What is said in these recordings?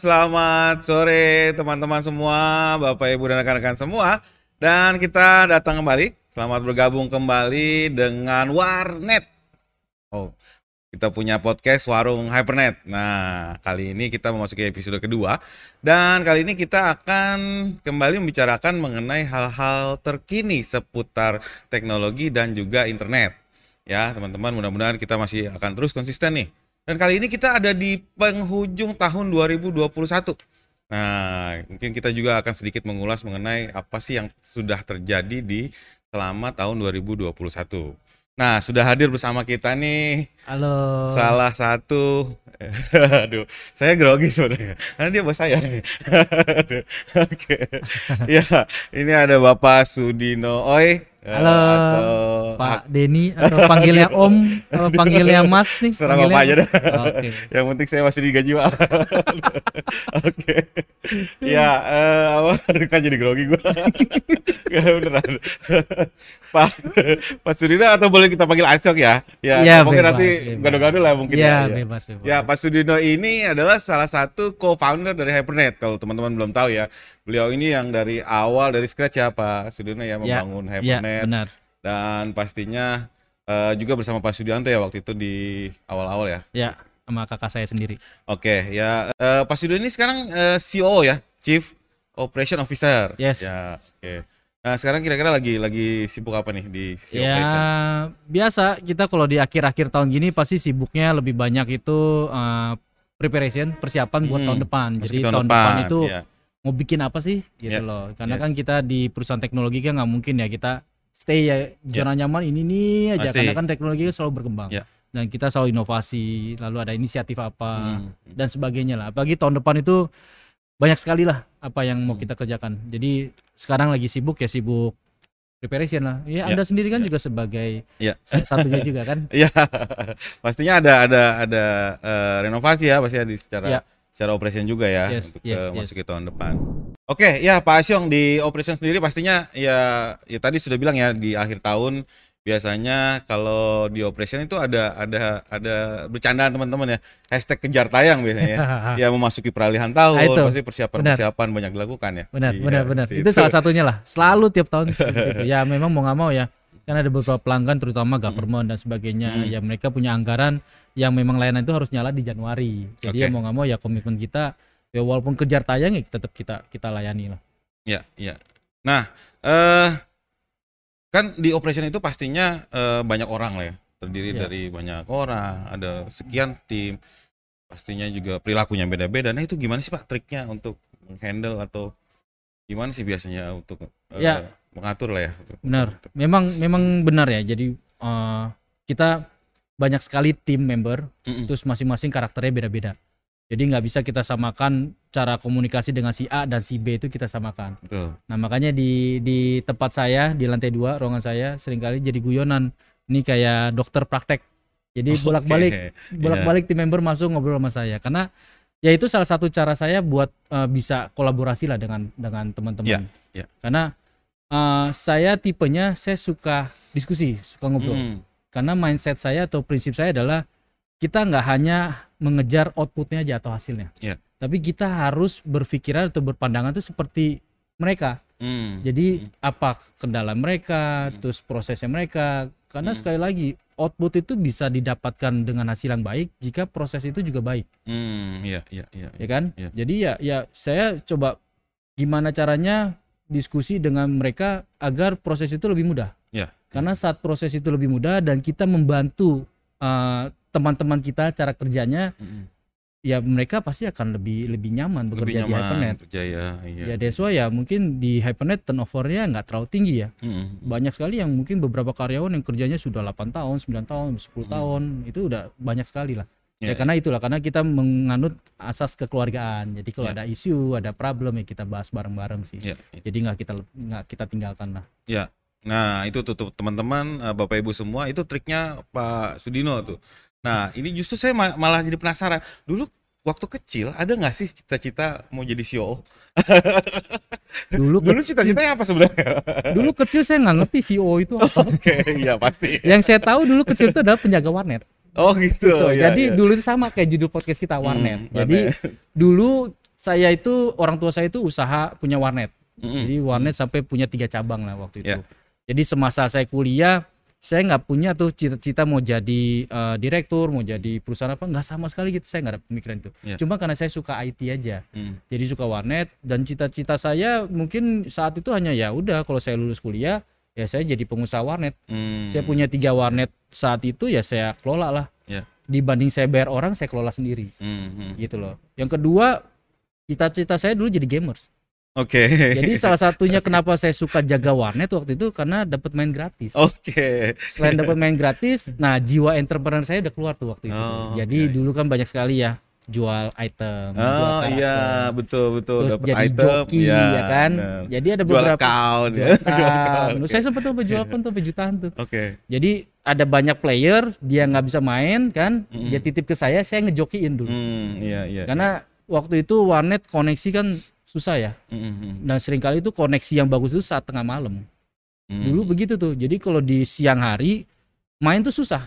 selamat sore teman-teman semua, Bapak Ibu dan rekan-rekan semua. Dan kita datang kembali, selamat bergabung kembali dengan Warnet. Oh, kita punya podcast Warung Hypernet. Nah, kali ini kita memasuki episode kedua dan kali ini kita akan kembali membicarakan mengenai hal-hal terkini seputar teknologi dan juga internet. Ya, teman-teman, mudah-mudahan kita masih akan terus konsisten nih dan kali ini kita ada di penghujung tahun 2021. Nah, mungkin kita juga akan sedikit mengulas mengenai apa sih yang sudah terjadi di selama tahun 2021. Nah, sudah hadir bersama kita nih. Halo. Salah satu aduh, saya grogi sebenarnya. Karena dia bos saya. Oke. Okay. ya, ini ada Bapak Sudino Oi Halo atau Pak Denny atau panggilnya Om atau panggilnya Mas nih Serah Bapak aja dah. Okay. Yang penting saya masih digaji Pak. Oke. Ya uh, apa? Kan jadi grogi gue Gak beneran. Pak Pak Sudino atau boleh kita panggil Acok ya? Ya, ya mungkin bebas, nanti gado-gado lah mungkin ya, ya, ya. bebas, bebas. Ya Pak Sudino ini adalah salah satu co-founder dari Hypernet Kalau teman-teman belum tahu ya Beliau ini yang dari awal dari scratch ya Pak Sudino ya, ya membangun ya, Hypernet Ya, benar. Dan pastinya uh, juga bersama Pak Sudianto ya waktu itu di awal-awal ya. Ya, sama kakak saya sendiri. Oke, ya uh, Pak Sudianto ini sekarang uh, eh, CEO ya, Chief Operation Officer. Yes. Ya, oke. Okay. Nah, sekarang kira-kira lagi lagi sibuk apa nih di CEO ya, Operation? biasa kita kalau di akhir-akhir tahun gini pasti sibuknya lebih banyak itu uh, preparation, persiapan buat hmm, tahun depan. Jadi tahun, tahun depan, depan itu ya. Mau bikin apa sih gitu ya. loh. Karena yes. kan kita di perusahaan teknologi kan nggak mungkin ya kita stay ya zona yeah. nyaman ini nih aja Pasti. karena kan teknologi selalu berkembang yeah. dan kita selalu inovasi lalu ada inisiatif apa hmm. dan sebagainya lah apalagi tahun depan itu banyak sekali lah apa yang mau hmm. kita kerjakan jadi sekarang lagi sibuk ya sibuk preparation lah ya yeah. anda sendiri kan yeah. juga sebagai yeah. satunya juga kan ya pastinya ada ada ada uh, renovasi ya pasti di secara yeah secara operation juga ya yes, untuk yes, ke yes. masuki tahun depan. Oke, ya Pak Asyong di operation sendiri pastinya ya ya tadi sudah bilang ya di akhir tahun biasanya kalau di operation itu ada ada ada bercandaan teman-teman ya hashtag kejar tayang biasanya ya, ya memasuki peralihan tahun nah, itu. pasti persiapan benar. persiapan banyak dilakukan ya benar iya, benar benar itu. itu salah satunya lah selalu tiap tahun ya memang mau nggak mau ya kan ada beberapa pelanggan terutama government hmm. dan sebagainya hmm. ya mereka punya anggaran yang memang layanan itu harus nyala di Januari jadi okay. ya mau nggak mau ya komitmen kita ya walaupun kejar tayang ya tetap kita kita layani lah ya ya nah eh kan di operation itu pastinya eh, banyak orang lah ya terdiri ya. dari banyak orang ada sekian tim pastinya juga perilakunya beda-beda nah itu gimana sih pak triknya untuk handle atau gimana sih biasanya untuk eh, ya mengatur lah ya. Benar. Memang memang benar ya. Jadi uh, kita banyak sekali tim member, mm -mm. terus masing-masing karakternya beda-beda. Jadi nggak bisa kita samakan cara komunikasi dengan si A dan si B itu kita samakan. Betul. Nah makanya di di tempat saya di lantai dua ruangan saya sering kali jadi guyonan. Ini kayak dokter praktek. Jadi bolak-balik okay. bolak-balik yeah. tim member masuk ngobrol sama saya karena ya itu salah satu cara saya buat uh, bisa kolaborasi lah dengan dengan teman-teman. Yeah. Yeah. Karena uh, saya tipenya saya suka diskusi, suka ngobrol. Hmm. Karena mindset saya atau prinsip saya adalah kita nggak hanya mengejar outputnya aja atau hasilnya, yeah. tapi kita harus berpikiran atau berpandangan tuh seperti mereka. Hmm. Jadi hmm. apa kendala mereka, hmm. terus prosesnya mereka. Karena hmm. sekali lagi output itu bisa didapatkan dengan hasil yang baik jika proses itu juga baik. Hmm, iya, iya, iya. Ya kan? Ya. Jadi ya, ya saya coba gimana caranya diskusi dengan mereka agar proses itu lebih mudah. Ya. Karena saat proses itu lebih mudah dan kita membantu uh, teman-teman kita cara kerjanya, mm -hmm. ya mereka pasti akan lebih lebih nyaman bekerja lebih nyaman, di Hypernet. ya, iya. ya Deswa ya mungkin di Hypernet turnovernya nggak terlalu tinggi ya. Mm -hmm. Banyak sekali yang mungkin beberapa karyawan yang kerjanya sudah 8 tahun, 9 tahun, 10 mm -hmm. tahun, itu udah banyak sekali lah. Ya, ya karena itulah karena kita menganut asas kekeluargaan. Jadi kalau ya. ada isu, ada problem ya kita bahas bareng-bareng sih. Ya, ya. Jadi nggak kita nggak kita tinggalkan lah. Ya. Nah, itu tutup teman-teman, eh, Bapak Ibu semua, itu triknya Pak Sudino tuh. Nah, ini justru saya malah jadi penasaran. Dulu waktu kecil ada nggak sih cita-cita mau jadi CEO? dulu dulu cita-citanya apa sebenarnya? dulu kecil saya nggak ngerti CEO itu apa. Oke, okay, iya pasti. Yang saya tahu dulu kecil itu adalah penjaga warnet. Oh gitu. gitu. Ya, Jadi ya. dulu itu sama kayak judul podcast kita Warnet. Hmm, Jadi dulu saya itu orang tua saya itu usaha punya warnet. Mm-mm. Jadi warnet sampai punya tiga cabang lah waktu itu. Ya. Jadi semasa saya kuliah, saya nggak punya tuh cita-cita mau jadi eh, direktur, mau jadi perusahaan apa, nggak sama sekali gitu. Saya nggak ada pemikiran itu. Ya. Cuma karena saya suka IT aja, Mm. jadi suka warnet dan cita-cita saya mungkin saat itu hanya ya udah kalau saya lulus kuliah ya saya jadi pengusaha warnet. Mm. Saya punya tiga warnet saat itu ya saya kelola lah. Ya. Dibanding saya bayar orang, saya kelola sendiri Mm, mm. gitu loh. Yang kedua, cita-cita saya dulu jadi gamers. Oke. Jadi salah satunya kenapa saya suka jaga warnet waktu itu karena dapat main gratis. Oke. Selain dapat main gratis, nah jiwa entrepreneur saya udah keluar tuh waktu itu. Oh, Jadi oke. dulu kan banyak sekali ya jual item, jual Oh karakter. iya betul betul Terus dapat jadi item joki ya, kan. benar. Jadi ada jual beberapa jual ya. account. Oke. Saya sempat tuh jual pun tuh jutaan tuh. Oke. Jadi ada banyak player dia nggak bisa main kan, Mm-mm. dia titip ke saya, saya ngejokiin dulu. Hmm, iya iya. Karena waktu itu warnet koneksi kan susah ya. Mm, mm, mm. Dan sering kali itu koneksi yang bagus itu saat tengah malam. Mm. Dulu begitu tuh. Jadi kalau di siang hari main tuh susah.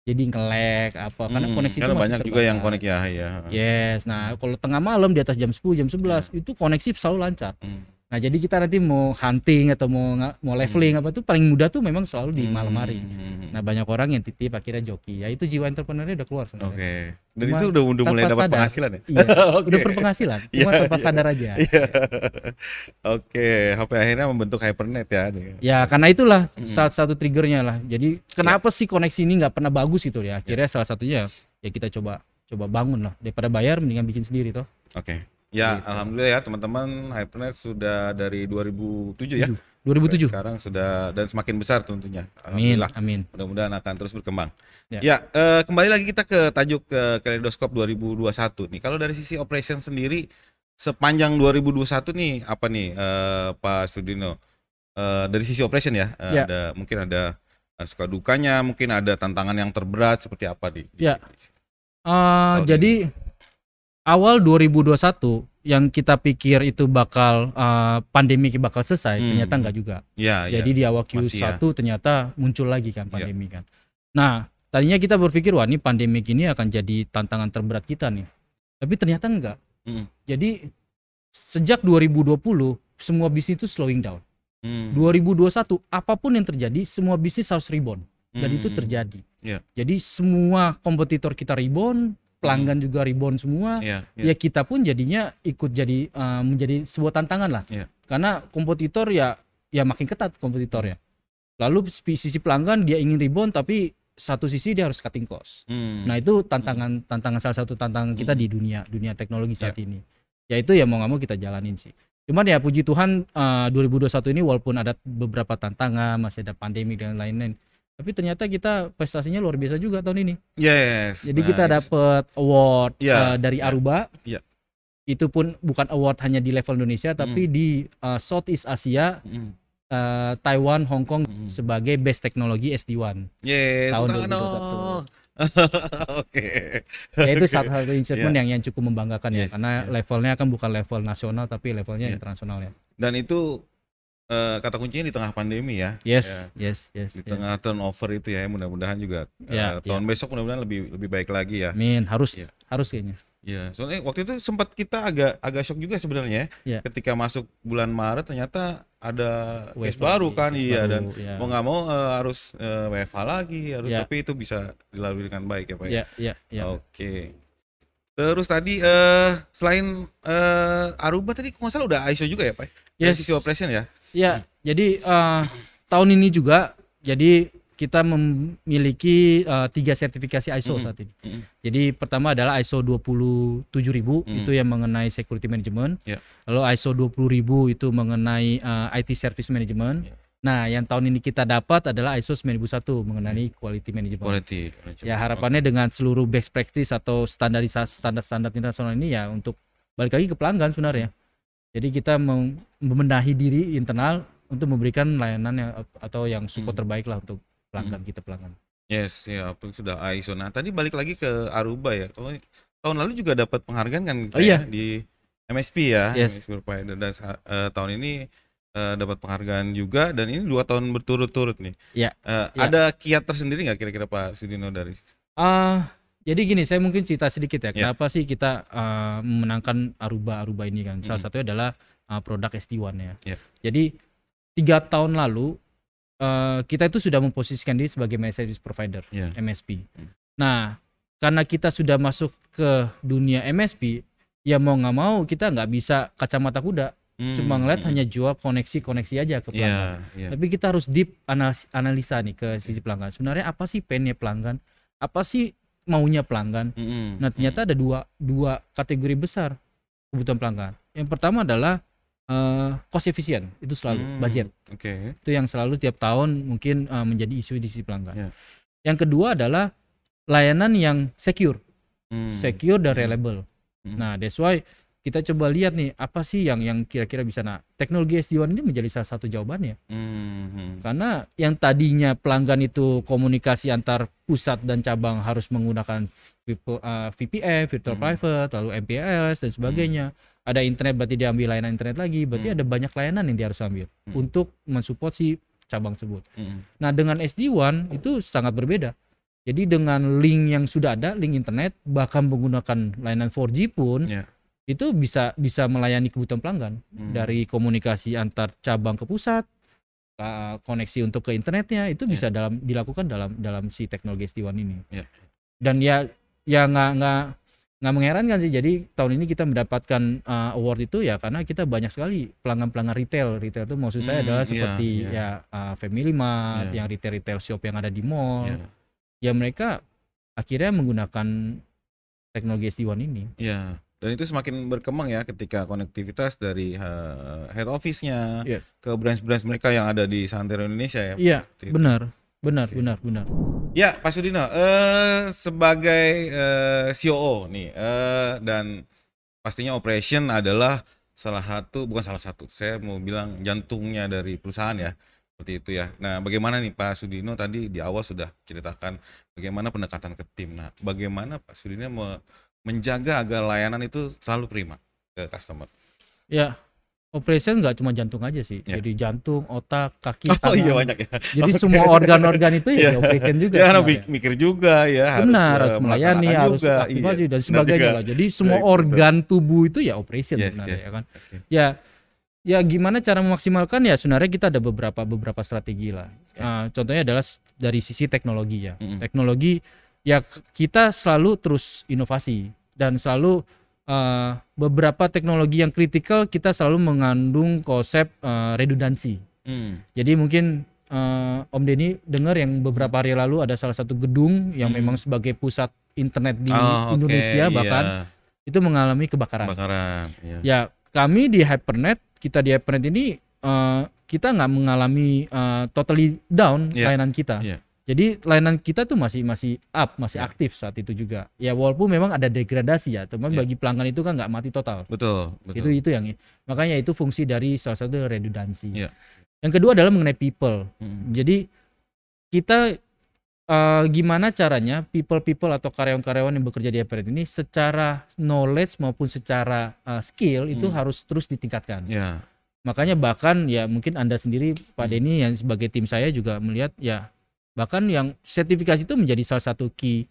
Jadi ngelek apa karena Mm, koneksi karena banyak juga yang terbatas. connect ya ya. Yes. Nah, kalau tengah malam di atas jam 10, jam 11 itu koneksi selalu lancar. Mm. Nah, jadi kita nanti mau hunting atau mau mau leveling apa tuh paling mudah tuh memang selalu di malam hari. Hmm. Nah, banyak orang yang titip akhirnya joki. Ya itu jiwa entrepreneurnya udah keluar sebenarnya. Oke. Dan Cuma itu udah udah mulai dapat sadar. penghasilan ya? Iya, Oke. udah berpenghasilan. Cuma Iya, tanpa iya. sadar aja. Iya. Oke, sampai akhirnya membentuk hypernet ya. Ya karena itulah salah satu triggernya lah. Jadi kenapa sih koneksi ini nggak pernah bagus gitu ya? Akhirnya salah satunya ya kita coba coba bangun lah daripada bayar mendingan bikin sendiri toh. Oke. Ya, Gitu. alhamdulillah ya teman-teman Hypernet sudah dari 2007 ya. 2007. Sekarang sudah dan semakin besar tentunya. Amin, Alhamdulillah. amin. Mudah-mudahan akan terus berkembang. Ya. Ya, eh, kembali lagi kita ke tajuk ke Kaleidoskop 2021 nih. Kalau dari sisi operation sendiri sepanjang 2021 nih apa nih eh, Pak Sudino? Eh, dari sisi operation ya, eh, Ya. ada mungkin ada eh, suka dukanya, mungkin ada tantangan yang terberat seperti apa di? di- Ya. Uh, Tahun jadi awal 2021 yang kita pikir itu bakal uh, pandemi bakal selesai, Hmm. ternyata enggak juga. Ya, ya. Jadi di awal Masih ya. Q1 ternyata muncul lagi kan Ya. pandemi kan. Nah, tadinya kita berpikir wah ini pandemi ini akan jadi tantangan terberat kita nih. Tapi ternyata enggak. Mm. Jadi sejak 2020 semua bisnis itu slowing down. Hmm. 2021 apa pun yang terjadi semua bisnis harus rebound dan Hmm. itu terjadi. Ya. Jadi semua kompetitor kita rebound, pelanggan juga rebound semua. Ya, Ya ya. kita pun jadinya ikut jadi uh, menjadi sebuah tantangan lah. Ya. Karena kompetitor ya ya makin ketat kompetitornya. Lalu sisi pelanggan dia ingin rebound tapi satu sisi dia harus cutting cost. Hmm. Nah itu tantangan tantangan salah satu tantangan kita di dunia dunia teknologi saat ini. Ya itu ya mau nggak mau kita jalanin sih. Cuman ya puji Tuhan eh, 2021 ini walaupun ada beberapa tantangan masih ada pandemi dan lain-lain. Tapi ternyata kita prestasinya luar biasa juga tahun ini. Yes. Jadi kita nice. dapat award Ya, eh, dari ya, Aruba. ya. Itu pun bukan award hanya di level Indonesia tapi di eh, Southeast Asia, Hmm. eh, Taiwan, Hong Kong Hmm. sebagai best teknologi SD1. Yeay, Tahun tepuk tangan 2021. dong. Oke. ya itu satu satu achievement yang yang cukup membanggakan ya Yes, karena yeah. levelnya kan bukan level nasional tapi levelnya Yeah. internasional ya Dan itu eh, kata kuncinya di tengah pandemi ya. yes yes yes, Di yes. tengah turnover itu ya, mudah-mudahan juga eh, Ya, tahun besok mudah-mudahan lebih lebih baik lagi ya. Amin harus Yeah. harus kayaknya Iya, soalnya waktu itu sempat kita agak agak shock juga sebenarnya ya. Iya. ketika masuk bulan Maret ternyata ada case baru lagi, kan case iya baru, dan ya. mau nggak mau eh, harus eh, WFH lagi harus Ya. tapi itu bisa dilalui dengan baik ya Pak. ya? ya ya ya Oke. Terus tadi eh selain eh Aruba tadi kalau nggak salah udah ISO juga ya Pak? Yes. sisi operation ya? Ya jadi eh, tahun ini juga jadi kita memiliki eh, tiga sertifikasi ISO Mhm. saat ini Mhm. jadi pertama adalah ISO 27000 Mhm. itu yang mengenai security management Ya. lalu ISO 20000 itu mengenai eh, IT service management Ya. Nah, yang tahun ini kita dapat adalah ISO 9001 mengenai quality management. Quality. Ya, harapannya dengan seluruh best practice atau standarisasi standar-standar internasional ini ya untuk balik lagi ke pelanggan sebenarnya. Jadi kita mem- membenahi diri internal untuk memberikan layanan yang atau yang support Hmm. terbaik lah untuk pelanggan kita pelanggan. Yes, ya itu sudah ISO. Nah, tadi balik lagi ke Aruba ya. Kalau tahun lalu juga dapat penghargaan kan Oh, iya. ya, di MSP ya, Yes. MSP Provider dan eh, tahun ini eh, dapat penghargaan juga dan ini dua tahun berturut-turut nih. Ya, Eh, ya. Ada kiat tersendiri nggak kira-kira Pak Sudino dari? Ah, jadi gini, saya mungkin cerita sedikit ya. Ya. Kenapa sih kita uh, memenangkan Aruba Aruba ini kan? Salah Mm. satunya adalah uh, produk SD1 ya. Ya. Jadi tiga tahun lalu uh, kita itu sudah memposisikan diri sebagai managed service provider Ya. MSP. Hmm. Nah, karena kita sudah masuk ke dunia MSP, ya mau nggak mau kita nggak bisa kacamata kuda, cuma ngeliat hanya jual koneksi-koneksi aja ke pelanggan. Iya, iya. Tapi kita harus deep analis- analisa nih ke sisi pelanggan. Sebenarnya apa sih painnya pelanggan? Apa sih maunya pelanggan? Mm-mm. Nah ternyata ada dua dua kategori besar kebutuhan pelanggan. Yang pertama adalah eh, cost efisien itu selalu Hmm, budget Oke. itu yang selalu tiap tahun mungkin eh, menjadi isu di sisi pelanggan. Ya. Yang kedua adalah layanan yang secure, Hmm. secure dan reliable. Hmm. Nah that's why kita coba lihat nih apa sih yang yang kira-kira bisa. Nah teknologi SD1 ini menjadi salah satu jawabannya. Hmm. Karena yang tadinya pelanggan itu komunikasi antar pusat dan cabang harus menggunakan VP- VPN, virtual Hmm. private, lalu MPLS dan sebagainya. Ada internet berarti dia ambil layanan internet lagi, berarti Hmm. ada banyak layanan yang dia harus ambil Hmm. untuk mensupport si cabang tersebut. Hmm. Nah, dengan SD1 itu sangat berbeda. Jadi dengan link yang sudah ada, link internet bahkan menggunakan layanan 4G pun Ya. Itu bisa bisa melayani kebutuhan pelanggan Hmm. dari komunikasi antar cabang ke pusat uh, koneksi untuk ke internetnya itu bisa dalam dilakukan dalam dalam si teknologi SD1 ini Ya. dan ya ya nggak nggak nggak mengherankan sih jadi tahun ini kita mendapatkan uh, award itu ya karena kita banyak sekali pelanggan-pelanggan retail retail itu maksud saya Hmm, adalah iya, seperti iya. ya uh, Family Mart Iya. yang retail retail shop yang ada di mall Ya. ya mereka akhirnya menggunakan teknologi SD1 ini Ya, dan itu semakin berkembang ya ketika konektivitas dari eh, head office-nya Iya. ke branch-branch mereka yang ada di Santero Indonesia ya. iya itu. benar benar Oke. benar benar Ya, Pak Sudino, eh, sebagai eh, COO nih eh, dan pastinya operation adalah salah satu bukan salah satu, saya mau bilang jantungnya dari perusahaan ya. Seperti itu ya. Nah, bagaimana nih Pak Sudino tadi di awal sudah ceritakan bagaimana pendekatan ke tim. Nah, bagaimana Pak Sudino me- menjaga agar layanan itu selalu prima ke customer? Ya, operation nggak cuma jantung aja sih. Ya. Jadi jantung, otak, kaki, Oh tangan. iya banyak ya. Jadi Oke. semua organ-organ itu ya Iya. di operation juga. Ya, harus mikir juga ya, Benar, harus eh, melayani, melaksanakan harus juga, aktivasi iya. dan sebagainya juga- lah. Jadi semua Baik, betul. organ tubuh itu ya operation Yes, sebenarnya yes. ya kan. Oke. Ya ya gimana cara memaksimalkan ya sebenarnya kita ada beberapa beberapa strategi lah. Oke. Ah, contohnya adalah dari sisi teknologi ya. Mm-mm. Teknologi ya kita selalu terus inovasi dan selalu eh, beberapa teknologi yang kritikal kita selalu mengandung konsep eh, redundansi. Hmm. Jadi mungkin eh, Om Denny dengar yang beberapa hari lalu ada salah satu gedung yang Hmm. memang sebagai pusat internet di Oh, Indonesia bahkan iya. itu mengalami kebakaran. kebakaran ya. Ya kami di Hypernet kita di Hypernet ini eh, kita nggak mengalami eh, totally down Iya. layanan kita. Iya. Jadi layanan kita tuh masih masih up, masih Iya. aktif saat itu juga. Ya walaupun memang ada degradasi ya, teman Iya. bagi pelanggan itu kan nggak mati total. betul betul Itu itu yang makanya itu fungsi dari salah satu redundansi. Iya. Yang kedua adalah mengenai people. Hmm. Jadi kita eh, gimana caranya people-people atau karyawan-karyawan yang bekerja di Hypernet ini secara knowledge maupun secara eh, skill itu Hmm. harus terus ditingkatkan. ya Makanya bahkan ya mungkin Anda sendiri Pak Hmm. Denny yang sebagai tim saya juga melihat ya bahkan yang sertifikasi itu menjadi salah satu key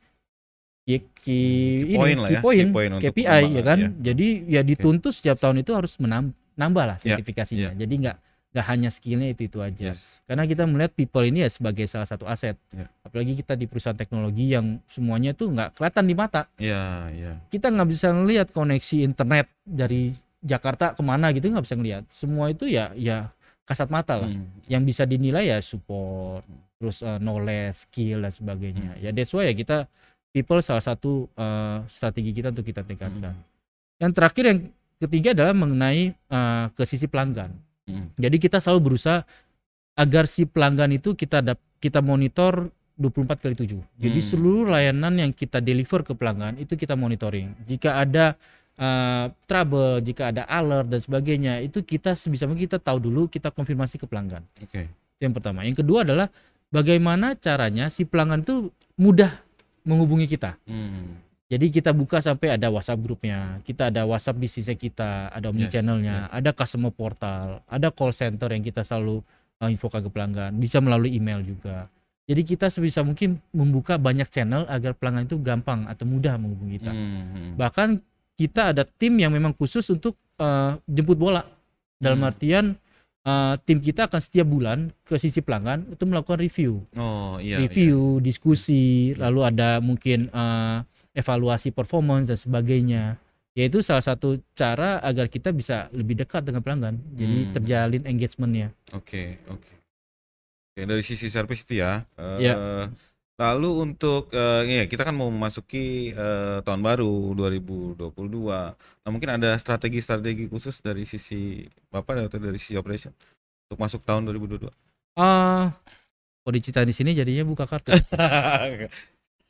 key, key, Key point lah key ya, point, key point untuk KPI ya kan. ya. Jadi ya dituntut setiap tahun itu harus menam- nambah lah Ya, sertifikasinya. Jadi nggak nggak hanya skillnya itu itu aja. yes Karena kita melihat people ini ya sebagai salah satu aset. Ya. Apalagi kita di perusahaan teknologi yang semuanya tuh nggak kelihatan di mata. ya ya Kita nggak bisa ngelihat koneksi internet dari Jakarta ke mana gitu nggak bisa ngelihat. Semua itu ya ya kasat mata lah. Hmm. Yang bisa dinilai ya support, terus uh, knowledge, skill dan sebagainya. Hmm. Ya that's why ya kita people salah satu uh, strategi kita untuk kita tingkatkan. Hmm. Yang terakhir yang ketiga adalah mengenai uh, ke sisi pelanggan. Hmm. Jadi kita selalu berusaha agar si pelanggan itu kita dap- kita monitor 24 kali 7. Jadi Hmm. seluruh layanan yang kita deliver ke pelanggan itu kita monitoring. Jika ada uh, trouble, jika ada alert dan sebagainya, itu kita sebisa mungkin kita tahu dulu, kita konfirmasi ke pelanggan. oke Itu yang pertama. Yang kedua adalah bagaimana caranya si pelanggan itu mudah menghubungi kita. Hmm. Jadi kita buka sampai ada WhatsApp grupnya, kita ada WhatsApp bisnisnya kita, ada omni Yes, channelnya, ada customer portal, ada call center yang kita selalu uh, infokan ke pelanggan, bisa melalui email juga. Jadi kita sebisa mungkin membuka banyak channel agar pelanggan itu gampang atau mudah menghubungi kita. Hmm. Bahkan kita ada tim yang memang khusus untuk uh, jemput bola. Dalam Hmm. artian uh, tim kita akan setiap bulan ke sisi pelanggan untuk melakukan review, Oh iya. review, diskusi, lalu ada mungkin uh, evaluasi performance dan sebagainya. Yaitu salah satu cara agar kita bisa lebih dekat dengan pelanggan. Jadi Hmm. terjalin engagementnya. iya. Oke oke. Oke dari sisi service itu ya. eh, Ya. Lalu untuk eh, iya kita kan mau memasuki eh, tahun baru 2022. Nah mungkin ada strategi-strategi khusus dari sisi bapak atau dari sisi operation untuk masuk tahun 2022. Ah, kalau diceritain di sini jadinya buka kartu.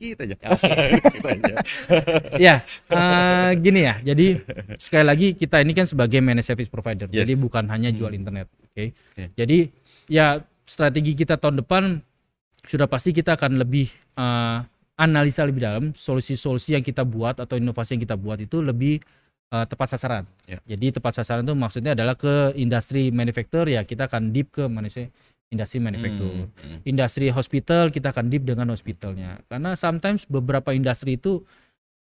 kita aja. Ya, oke. kita aja. ya, eh, gini ya. Jadi sekali lagi kita ini kan sebagai managed service provider. Yes. Jadi bukan hanya jual Hmm. internet, oke. Oke. Jadi ya strategi kita tahun depan sudah pasti kita akan lebih eh, analisa lebih dalam solusi-solusi yang kita buat atau inovasi yang kita buat itu lebih eh, tepat sasaran. Ya. Jadi tepat sasaran itu maksudnya adalah ke industri manufacturer ya kita akan deep ke manusia industri manufacturer Hmm, hmm. industri hospital kita akan deep dengan hospitalnya karena sometimes beberapa industri itu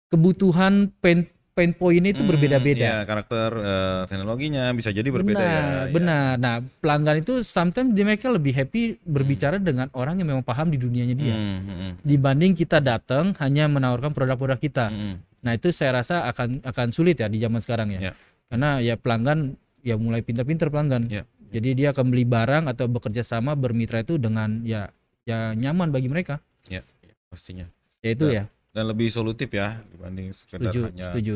kebutuhan pain pain point itu Hmm, berbeda-beda iya, karakter eh, teknologinya bisa jadi berbeda benar ya. ya. benar nah pelanggan itu sometimes dia mereka lebih happy berbicara dengan orang yang memang paham di dunianya dia Hmm, hmm, hmm. dibanding kita datang hanya menawarkan produk-produk kita Hmm, nah itu saya rasa akan akan sulit ya di zaman sekarang ya Ya. karena ya pelanggan ya mulai pintar-pintar pelanggan Ya. jadi dia akan beli barang atau bekerja sama bermitra itu dengan ya ya nyaman bagi mereka ya, ya, pastinya. ya itu Ya. ya Dan lebih solutif ya dibanding sekedar setuju hanya setuju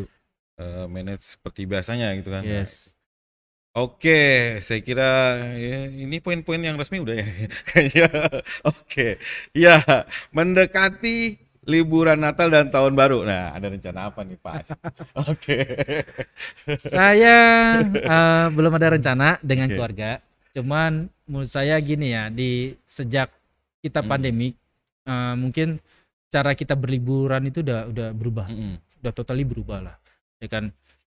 eh, manage seperti biasanya gitu kan. yes Oke, saya kira ya, ini poin-poin yang resmi udah ya. Kayaknya. Oke. Ya, mendekati liburan Natal dan Tahun Baru. Nah, ada rencana apa nih, Pak? Oke. saya eh, belum ada rencana dengan Oke. keluarga cuman menurut saya gini ya di sejak kita Hmm. pandemik eh, mungkin cara kita berliburan itu udah udah berubah Mm-mm. udah totally berubah lah ya kan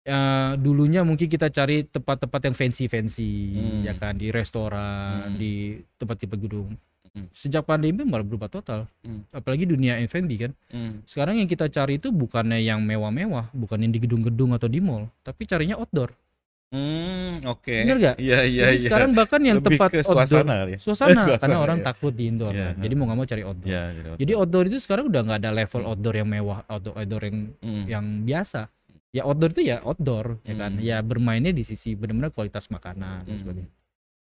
Eh, dulunya mungkin kita cari tempat-tempat yang fancy fancy Hmm. ya kan di restoran Hmm. di tempat-tempat gedung Hmm. sejak pandemi malah berubah total Hmm. apalagi dunia F&B kan Mm. sekarang yang kita cari itu bukannya yang mewah-mewah bukan yang di gedung-gedung atau di mall tapi carinya outdoor Hmm, oke. Bener nggak? Iya, iya, Jadi iya. sekarang bahkan yang Lebih tempat ke outdoor suasana kali ya. suasana, Suasana, karena orang ya. takut di indoor Iya, kan. jadi mau nggak mau cari outdoor Iya, jadi jadi outdoor itu sekarang udah nggak ada level outdoor yang mewah outdoor outdoor yang Mm. yang biasa ya outdoor itu ya outdoor ya kan Hmm. ya bermainnya di sisi benar-benar kualitas makanan dan Hmm. sebagainya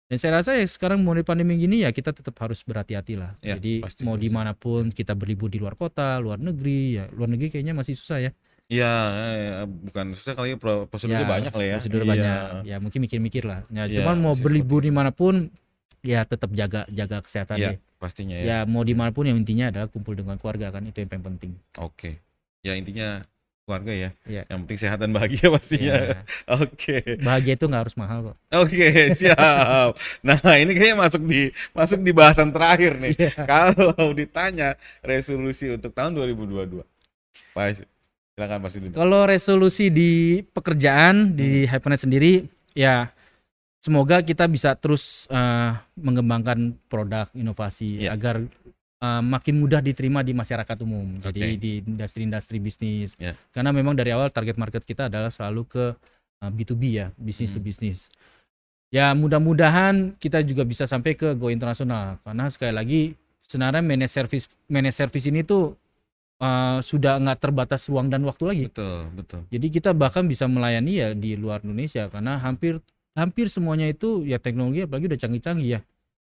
dan saya rasa ya sekarang mulai pandemi gini ya kita tetap harus berhati-hati lah Ya, jadi pasti, mau pasti. di mana pun kita berlibur di luar kota luar negeri ya luar negeri kayaknya masih susah ya Iya, eh, bukan susah kali pro- prosedurnya Ya, banyak lah ya. prosedur Iya. banyak ya mungkin mikir-mikir lah ya Iya, cuman mau berlibur di mana pun ya tetap jaga jaga kesehatan Iya, deh pastinya ya ya. mau di mana pun yang intinya adalah kumpul dengan keluarga kan itu yang paling penting Oke. Ya intinya keluarga ya. Iya. Yang penting sehat dan bahagia pastinya. Ya, Oke. bahagia itu nggak harus mahal kok Oke, siap. Nah, ini kayaknya masuk di masuk di bahasan terakhir nih. Iya. Kalau ditanya resolusi untuk tahun 2022. Pak, silakan Pak Sudin. kalau resolusi di pekerjaan di Hmm. Hypernet sendiri ya semoga kita bisa terus eh, mengembangkan produk inovasi Iya. agar eh, makin mudah diterima di masyarakat umum jadi di industri-industri bisnis Iya. karena memang dari awal target market kita adalah selalu ke eh, B2B ya bisnis to Hmm. bisnis ya mudah-mudahan kita juga bisa sampai ke go internasional karena sekali lagi sebenarnya managed service managed service ini tuh eh, sudah nggak terbatas ruang dan waktu lagi Betul, betul. jadi kita bahkan bisa melayani ya di luar Indonesia karena hampir hampir semuanya itu ya teknologi apalagi udah canggih-canggih ya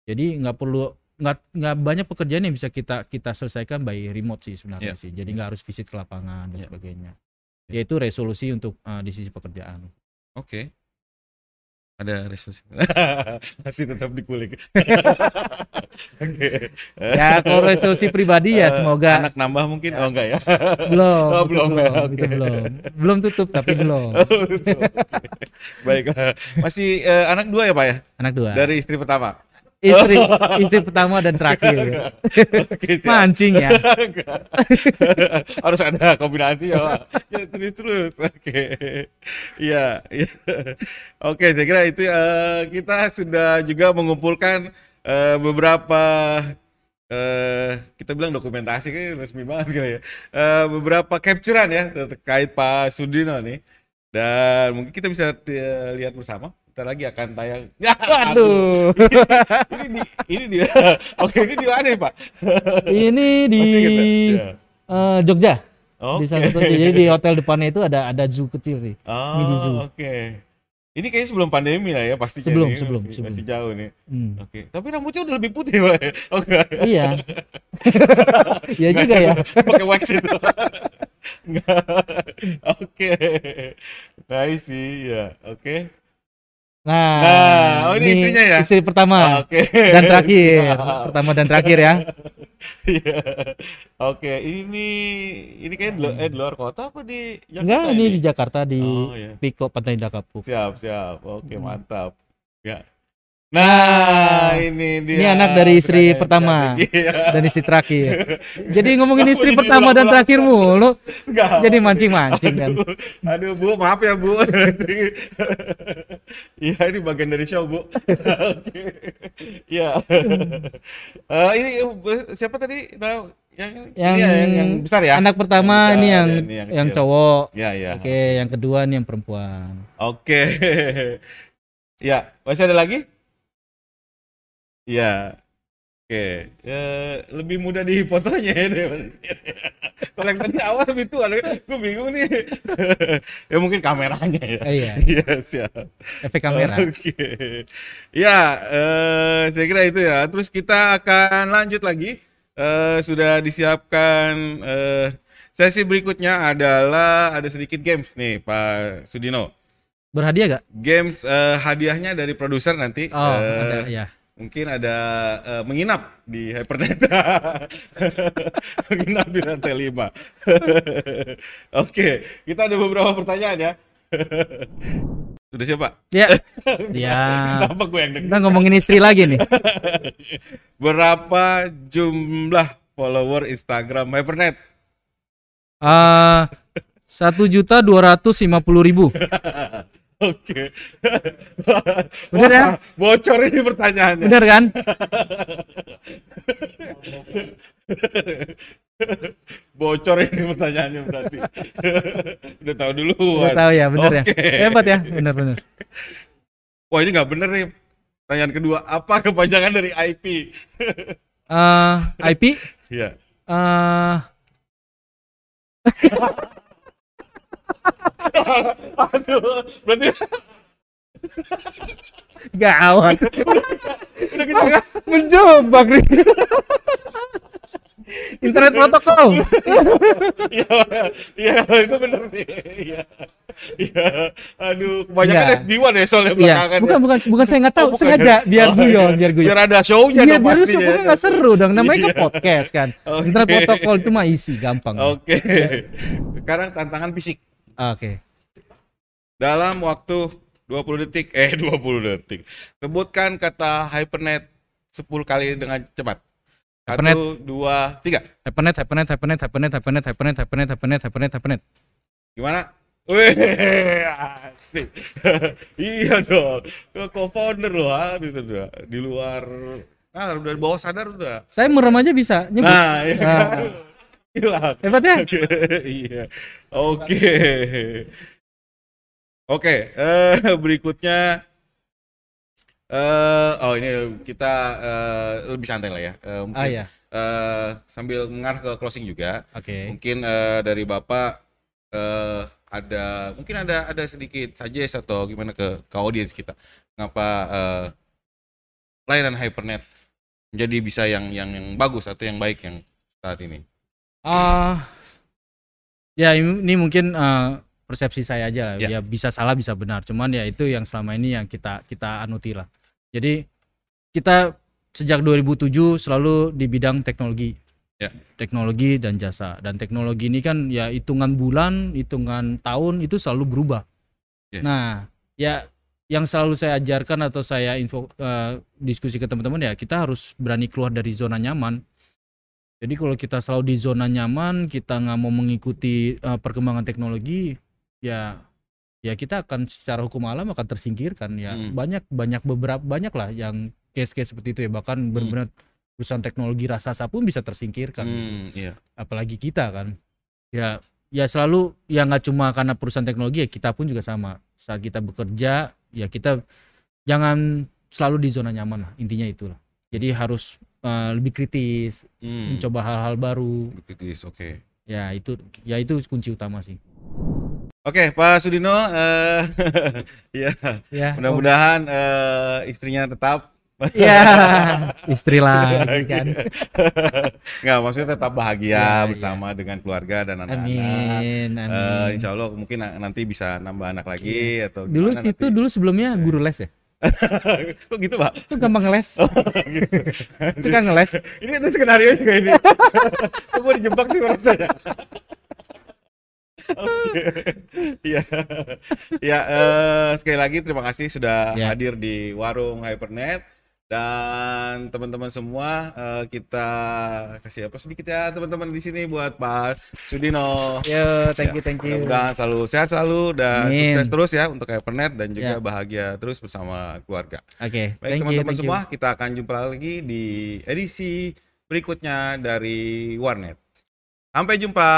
jadi nggak perlu nggak nggak banyak pekerjaan yang bisa kita kita selesaikan by remote sih sebenarnya Iya. sih jadi nggak harus visit ke lapangan dan Iya. sebagainya Iya. yaitu resolusi untuk eh, di sisi pekerjaan Oke. Ada resolusi. Masih tetap dikulik. Oke. ya kalau resolusi pribadi ya Eh, semoga anak nambah mungkin oh enggak ya. belum Oh, belum ya, belum, oke. itu belum belum tutup tapi belum oke. Baik. Masih eh, anak dua ya, Pak ya? anak dua Dari istri pertama. Istri istri pertama dan terakhir Oke, siap. mancing ya Harus ada kombinasi ya, Pak. Ya, terus terus. Oke. Iya, iya. Oke, saya kira itu eh, kita sudah juga mengumpulkan eh, beberapa eh kita bilang dokumentasi kan resmi banget kali ya. Eh, beberapa capturean ya terkait Pak Sudino nih. Dan mungkin kita bisa lihat bersama. Kita lagi akan tayang. Ya, Waduh. ini di ini di Oke, ini di mana nih, Pak? Ini di? Ya. eh, Jogja. Di Oke. salah satu jadi di hotel depannya itu ada ada zoo kecil sih. Oh, Mini zoo. oke. Ini kayaknya sebelum pandemi lah ya pasti Sebelum, ini sebelum, masih, sebelum. masih jauh nih. Hmm. Oke, tapi rambutnya udah lebih putih, Pak. Oh, enggak. Iya. Iya juga ya. Pakai wax itu. Oke. Nice sih, ya. Oke. Nah, Nah, oh ini istrinya ya? Istri pertama Oke. dan terakhir. Pertama dan terakhir ya. Iya. Oke, ini ini kayak di, eh, di luar kota apa di Jakarta Enggak, ini di Jakarta di Oh, iya. Piko Pantai Indah Kapuk. Siap, siap. Oke, Hmm. mantap. Ya. Nah, ini dia. Ini anak dari istri pertama. Iya. Dan istri terakhir. Jadi ngomongin Kamu istri jadi pertama dan terakhir mulu. Jadi mancing-mancing kan. Aduh, Bu, maaf ya, Bu. Iya, ini bagian dari show, Bu. Oke. Iya. Eh, ini siapa tadi? Nah, yang Yang, ini ya, yang, yang besar ya? Anak pertama Yang ini besar, yang ini yang yang cowok. Ya, ya. Oke, yang kedua nih yang perempuan. Oke. ya, masih ada lagi? Ya. Oke. Eh, lebih mudah di fotonya ya daripada. Kalau yang tadi awal tua, gue bingung nih. ya mungkin kameranya ya. Eh, iya, Iya, siap. efek kamera. Oke. Ya, eh, saya kira itu ya. Terus kita akan lanjut lagi. Eh, sudah disiapkan eh, sesi berikutnya adalah ada sedikit games nih, Pak Sudino. Berhadiah gak? Games eh, hadiahnya dari produser nanti. Oh, Eh, ada ya. Mungkin ada eh, menginap di Hypernet. menginap di lantai 5. Oke, kita ada beberapa pertanyaan ya. Sudah siap, Pak? Ya. Ya. Kenapa gue yang deg Kita ngomongin istri lagi nih. Berapa jumlah follower Instagram Hypernet? Eh, Satu juta dua ratus lima puluh ribu. Oke. Bener ya? Bocor ini pertanyaannya. Bener kan? Bocor ini pertanyaannya berarti. Udah tahu dulu. Udah tahu ya, bener ya. Oke. Hebat ya, bener bener. Wah ini nggak bener nih. Pertanyaan kedua, apa kepanjangan dari IP? Eh, IP Iya. eh Aduh, berarti gawat. udah kita nggak- Menjebak nih. Internet protokol. Iya, iya itu bener sih. Iya. Iya. Aduh, kebanyakan Enggak. SD1 ya soalnya Iya, belakangan. bukan bukan bukan saya nggak tahu, Oh, bukan. sengaja biar Oh, guyon, iya. biar guyon. Biar ada show-nya Iya, biar pokoknya nggak seru dong. Namanya kan Iya. podcast kan. Internet protokol itu mah isi, gampang. Oke. Sekarang tantangan fisik. Oke. Dalam waktu 20 detik, eh 20 detik. Sebutkan kata hypernet 10 kali dengan cepat. Hypernet. Satu, dua, tiga. Hypernet, hypernet, hypernet, hypernet, hypernet, hypernet, hypernet, hypernet, hypernet, hypernet. Gimana? Wih, asik. iya dong. Co-founder loh, ah, gitu udah. Di luar, nah udah bawah sadar udah. Saya merem aja bisa nyebut. Nah, iya Nah. Hilang. Hebat ya? Oke, iya. Oke. Oke, eh berikutnya eh oh ini kita eh, lebih santai lah ya. Eh, mungkin Ah ya. eh, sambil mengarah ke closing juga. Oke. Mungkin eh, dari Bapak eh ada mungkin ada ada sedikit suggest atau gimana ke ke audiens kita. Kenapa eh layanan Hypernet menjadi bisa yang yang yang bagus atau yang baik yang saat ini? Ah, ya ini, mungkin eh, persepsi saya aja lah. Ya. Ya. bisa salah bisa benar. Cuman ya itu yang selama ini yang kita kita anuti lah. Jadi kita sejak 2007 selalu di bidang teknologi. Ya. Teknologi dan jasa. Dan teknologi ini kan ya hitungan bulan, hitungan tahun itu selalu berubah. Yes. Nah, ya yang selalu saya ajarkan atau saya info eh, diskusi ke teman-teman ya kita harus berani keluar dari zona nyaman. Jadi kalau kita selalu di zona nyaman, kita nggak mau mengikuti eh, perkembangan teknologi, ya ya kita akan secara hukum alam akan tersingkirkan ya. Hmm. Banyak banyak beberapa banyak lah yang case-case seperti itu ya bahkan benar-benar perusahaan teknologi raksasa pun bisa tersingkirkan. Hmm, iya. Apalagi kita kan. Ya ya selalu ya nggak cuma karena perusahaan teknologi ya kita pun juga sama. Saat kita bekerja ya kita jangan selalu di zona nyaman lah intinya itulah. Jadi harus uh, lebih kritis, Hmm, mencoba hal-hal baru. kritis, oke. Ya itu ya itu kunci utama sih. Oke, Pak Sudino, eh ya, Ya. mudah-mudahan eh, istrinya tetap Ya, istri lagi kan. Nggak, maksudnya tetap bahagia Ya, bersama dengan keluarga dan anak-anak. Amin, amin. insya Allah mungkin na- nanti bisa nambah anak lagi atau Dulu itu nanti. dulu sebelumnya guru les ya. Kok gitu, Pak? Itu gampang ngeles. Suka ngeles. ini itu skenario juga ini. Kok gue dijebak sih rasanya? Iya. Ya, eh, sekali lagi terima kasih sudah Ya. hadir di Warung Hypernet dan teman-teman semua eh, kita kasih apa sedikit ya teman-teman di sini buat Pak Sudino. Yo, thank Ya, you, thank you. Mudah-mudahan selalu sehat selalu dan Amin. sukses terus ya untuk Hypernet dan juga Ya. bahagia terus bersama keluarga. Oke, Baik thank you, teman-teman thank you. semua, kita akan jumpa lagi di edisi berikutnya dari Warnet. Sampai jumpa.